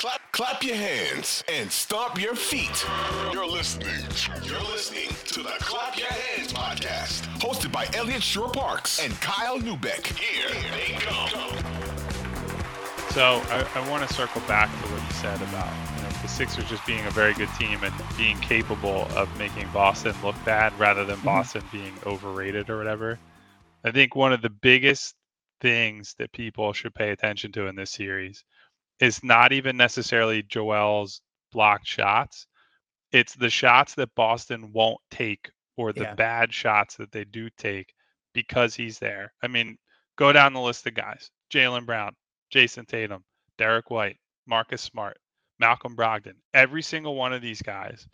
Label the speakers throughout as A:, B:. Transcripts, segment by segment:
A: Clap, clap your hands and stomp your feet. You're listening. You're listening to the Clap Your Hands podcast, hosted by Eliot Shorr-Parks and Kyle Neubeck. Here they come.
B: So I, I want to circle back to what you said about you know, the Sixers just being a very good team and being capable of making Boston look bad rather than mm-hmm. Boston being overrated or whatever. I think one of the biggest things that people should pay attention to in this series is not even necessarily Joel's blocked shots. It's the shots that Boston won't take or the
C: Yeah.
B: bad shots that they do take because he's there. I mean, go down the list of guys Jaylen Brown, Jayson Tatum, Derrick White, Marcus Smart, Malcolm Brogdon. Every single one of these guys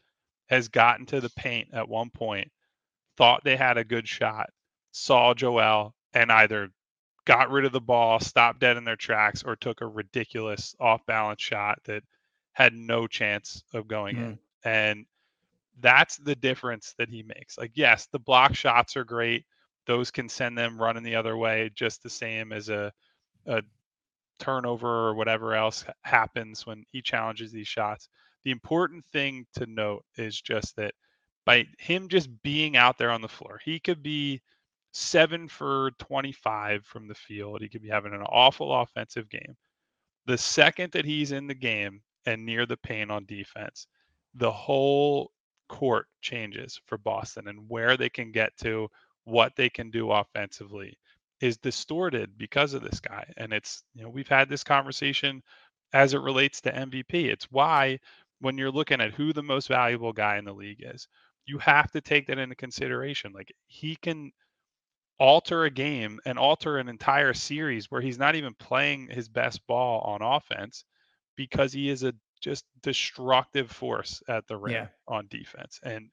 B: has gotten to the paint at one point, thought they had a good shot, saw Joel, and either got rid of the ball, stopped dead in their tracks, or took a ridiculous off balance shot that had no chance of going in. Hmm. And that's the difference that he makes. Like, yes, the block shots are great. Those can send them running the other way just the same as a, a turnover or whatever else happens when he challenges these shots. The important thing to note is just that by him just being out there on the floor, he could be seven for 25 from the field. He could be having an awful offensive game. The second that he's in the game and near the paint on defense, the whole court changes for Boston and where they can get to, what they can do offensively is distorted because of this guy. And it's, you know, we've had this conversation as it relates to MVP. It's why when you're looking at who the most valuable guy in the league is, you have to take that into consideration. Like he can alter a game and alter an entire series where he's not even playing his best ball on offense because he is a just destructive force at the rim
C: Yeah.
B: on defense. And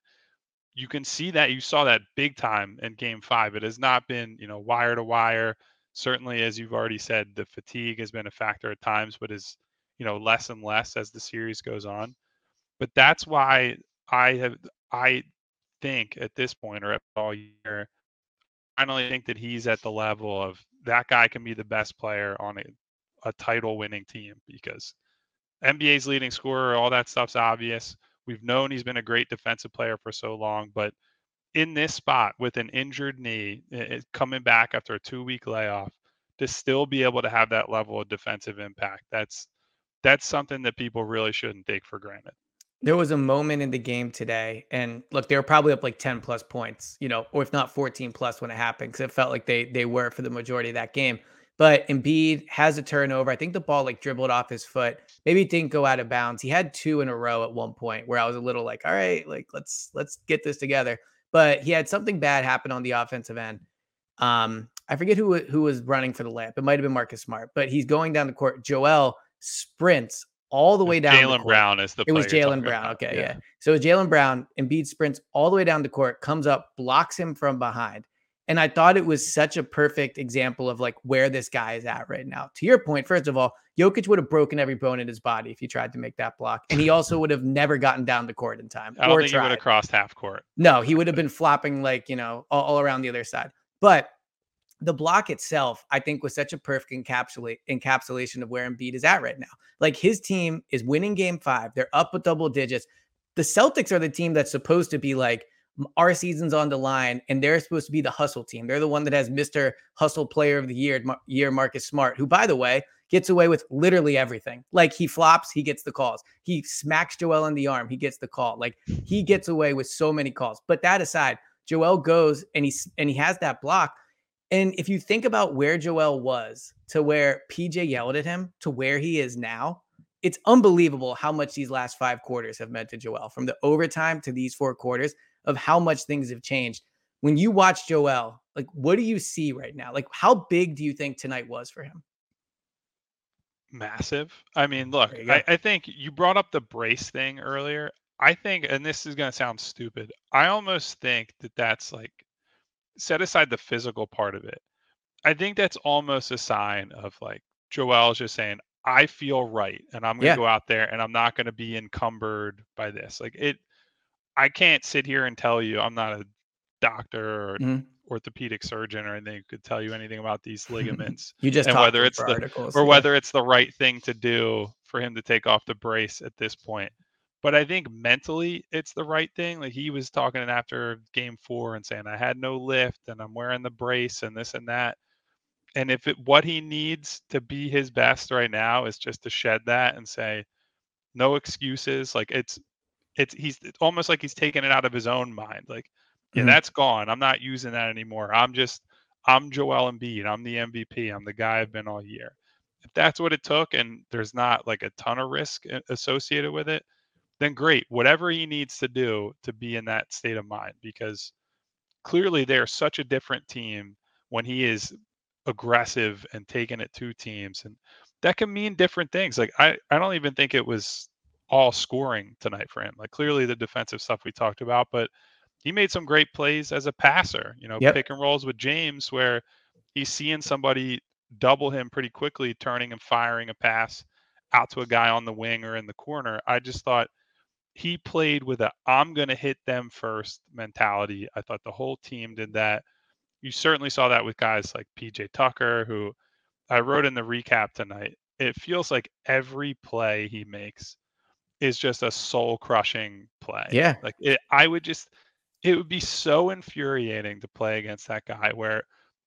B: you can see that you saw that big time in game five. It has not been, you know, wire to wire. Certainly, as you've already said, the fatigue has been a factor at times, but is, you know, less and less as the series goes on. But that's why I have I think at this point or at all year, finally think that he's at the level of that guy can be the best player on a, a title winning team because NBA's leading scorer, all that stuff's obvious. We've known he's been a great defensive player for so long, but in this spot with an injured knee, i- i- coming back after a two week layoff, to still be able to have that level of defensive impact, that's that's something that people really shouldn't take for granted.
C: There was a moment in the game today, and look, they were probably up like 10 plus points, you know, or if not 14 plus when it happened, because it felt like they they were for the majority of that game. But Embiid has a turnover. I think the ball like dribbled off his foot. Maybe didn't go out of bounds. He had two in a row at one point where I was a little like, all right, like let's let's get this together. But he had something bad happen on the offensive end. Um, I forget who who was running for the layup. It might have been Marcus Smart, but he's going down the court. Joel sprints all the way down. Jaylen.
B: Brown is the
C: It was
B: Jaylen
C: Brown.
B: about.
C: Okay, yeah. So Jaylen Brown. Embiid sprints all the way down the court, comes up, blocks him from behind. And I thought it was such a perfect example of like where this guy is at right now. To your point, first of all, Jokic would have broken every bone in his body if he tried to make that block. And he also would have never gotten down the court in time.
B: I don't
C: or
B: think he would have crossed half court.
C: No, he would have been flopping like, you know, all, all around the other side. But the block itself, I think, was such a perfect encapsulate encapsulation of where Embiid is at right now. Like his team is winning game five. They're up with double digits. The Celtics are the team that's supposed to be like our season's on the line, and they're supposed to be the hustle team. They're the one that has Mr. Hustle Player of the Year, year Marcus Smart, who, by the way, gets away with literally everything. Like he flops, he gets the calls. He smacks Joel in the arm, he gets the call. Like he gets away with so many calls. But that aside, Joel goes and he's and he has that block. And if you think about where Joel was to where PJ yelled at him to where he is now, it's unbelievable how much these last five quarters have meant to Joel from the overtime to these four quarters of how much things have changed. When you watch Joel, like what do you see right now? Like how big do you think tonight was for him?
B: Massive. I mean, look,
C: There you go.
B: I, I think you brought up the brace thing earlier. I think, and this is going to sound stupid, I almost think that that's like, set aside the physical part of it. I think that's almost a sign of like Joel's just saying, I feel right. And I'm going to
C: Yeah.
B: go out there and I'm not going to be encumbered by this. Like it, I can't sit here and tell you I'm not a doctor or
C: Mhm.
B: orthopedic surgeon or anything who could tell you anything about these ligaments
C: You just
B: And whether it's the-
C: articles,
B: or
C: yeah.
B: whether it's the right thing to do for him to take off the brace at this point. But I think mentally it's the right thing. Like he was talking after game four and saying, I had no lift and I'm wearing the brace and this and that. And if it, what he needs to be his best right now is just to shed that and say, no excuses. Like it's, it's, he's it's almost like he's taking it out of his own mind. Like, yeah, mm-hmm. that's gone. I'm not using that anymore. I'm just, I'm Joel Embiid. I'm the MVP. I'm the guy I've been all year. If that's what it took and there's not like a ton of risk associated with it, then great. Whatever he needs to do to be in that state of mind, because clearly they're such a different team when he is aggressive and taking it to teams. And that can mean different things. Like I, I don't even think it was all scoring tonight for him. Like clearly the defensive stuff we talked about, but he made some great plays as a passer, you know, yep. pick and rolls with James where he's seeing somebody double him pretty quickly, turning and firing a pass out to a guy on the wing or in the corner. I just thought he played with a I'm going to hit them first mentality. I thought the whole team did that. You certainly saw that with guys like PJ Tucker, who I wrote in the recap tonight. It feels like every play he makes is just a soul crushing play.
C: Yeah.
B: Like it, I would just, it would be so infuriating to play against that guy where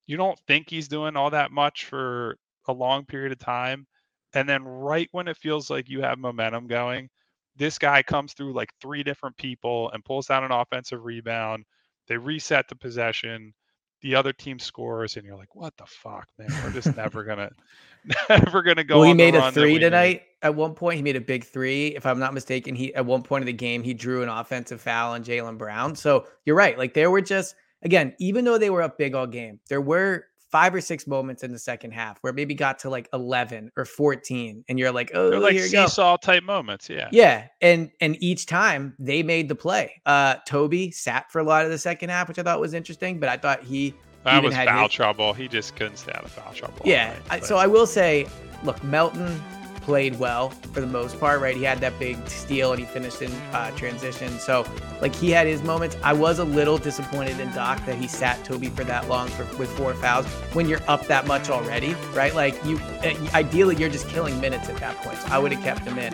B: you don't think he's doing all that much for a long period of time. And then right when it feels like you have momentum going, this guy comes through like three different people and pulls down an offensive rebound. They reset the possession. The other team scores, and you're like, "What the fuck, man? We're just never gonna, never gonna go."
C: Well, he made a three tonight. At one point, he made a big three. If I'm not mistaken, he at one point of the game he drew an offensive foul on Jaylen Brown. So you're right. Like there were just again, even though they were up big all game, there were five or six moments in the second half where maybe got to like 11 or 14 and you're like oh
B: They're like
C: here
B: seesaw go. type moments yeah.
C: Yeah and and each time they made the play. Uh toby sat for a lot of the second half which i thought was interesting but i thought he
B: that was foul trouble. He just couldn't stay out of foul trouble
C: yeah I, so i will say look melton played well for the most part, right? He had that big steal and he finished in uh, transition. So, like, he had his moments. I was a little disappointed in Doc that he sat Toby for that long for, with four fouls when you're up that much already, right? Like, you eh, ideally, you're just killing minutes at that point. So I would have kept him in.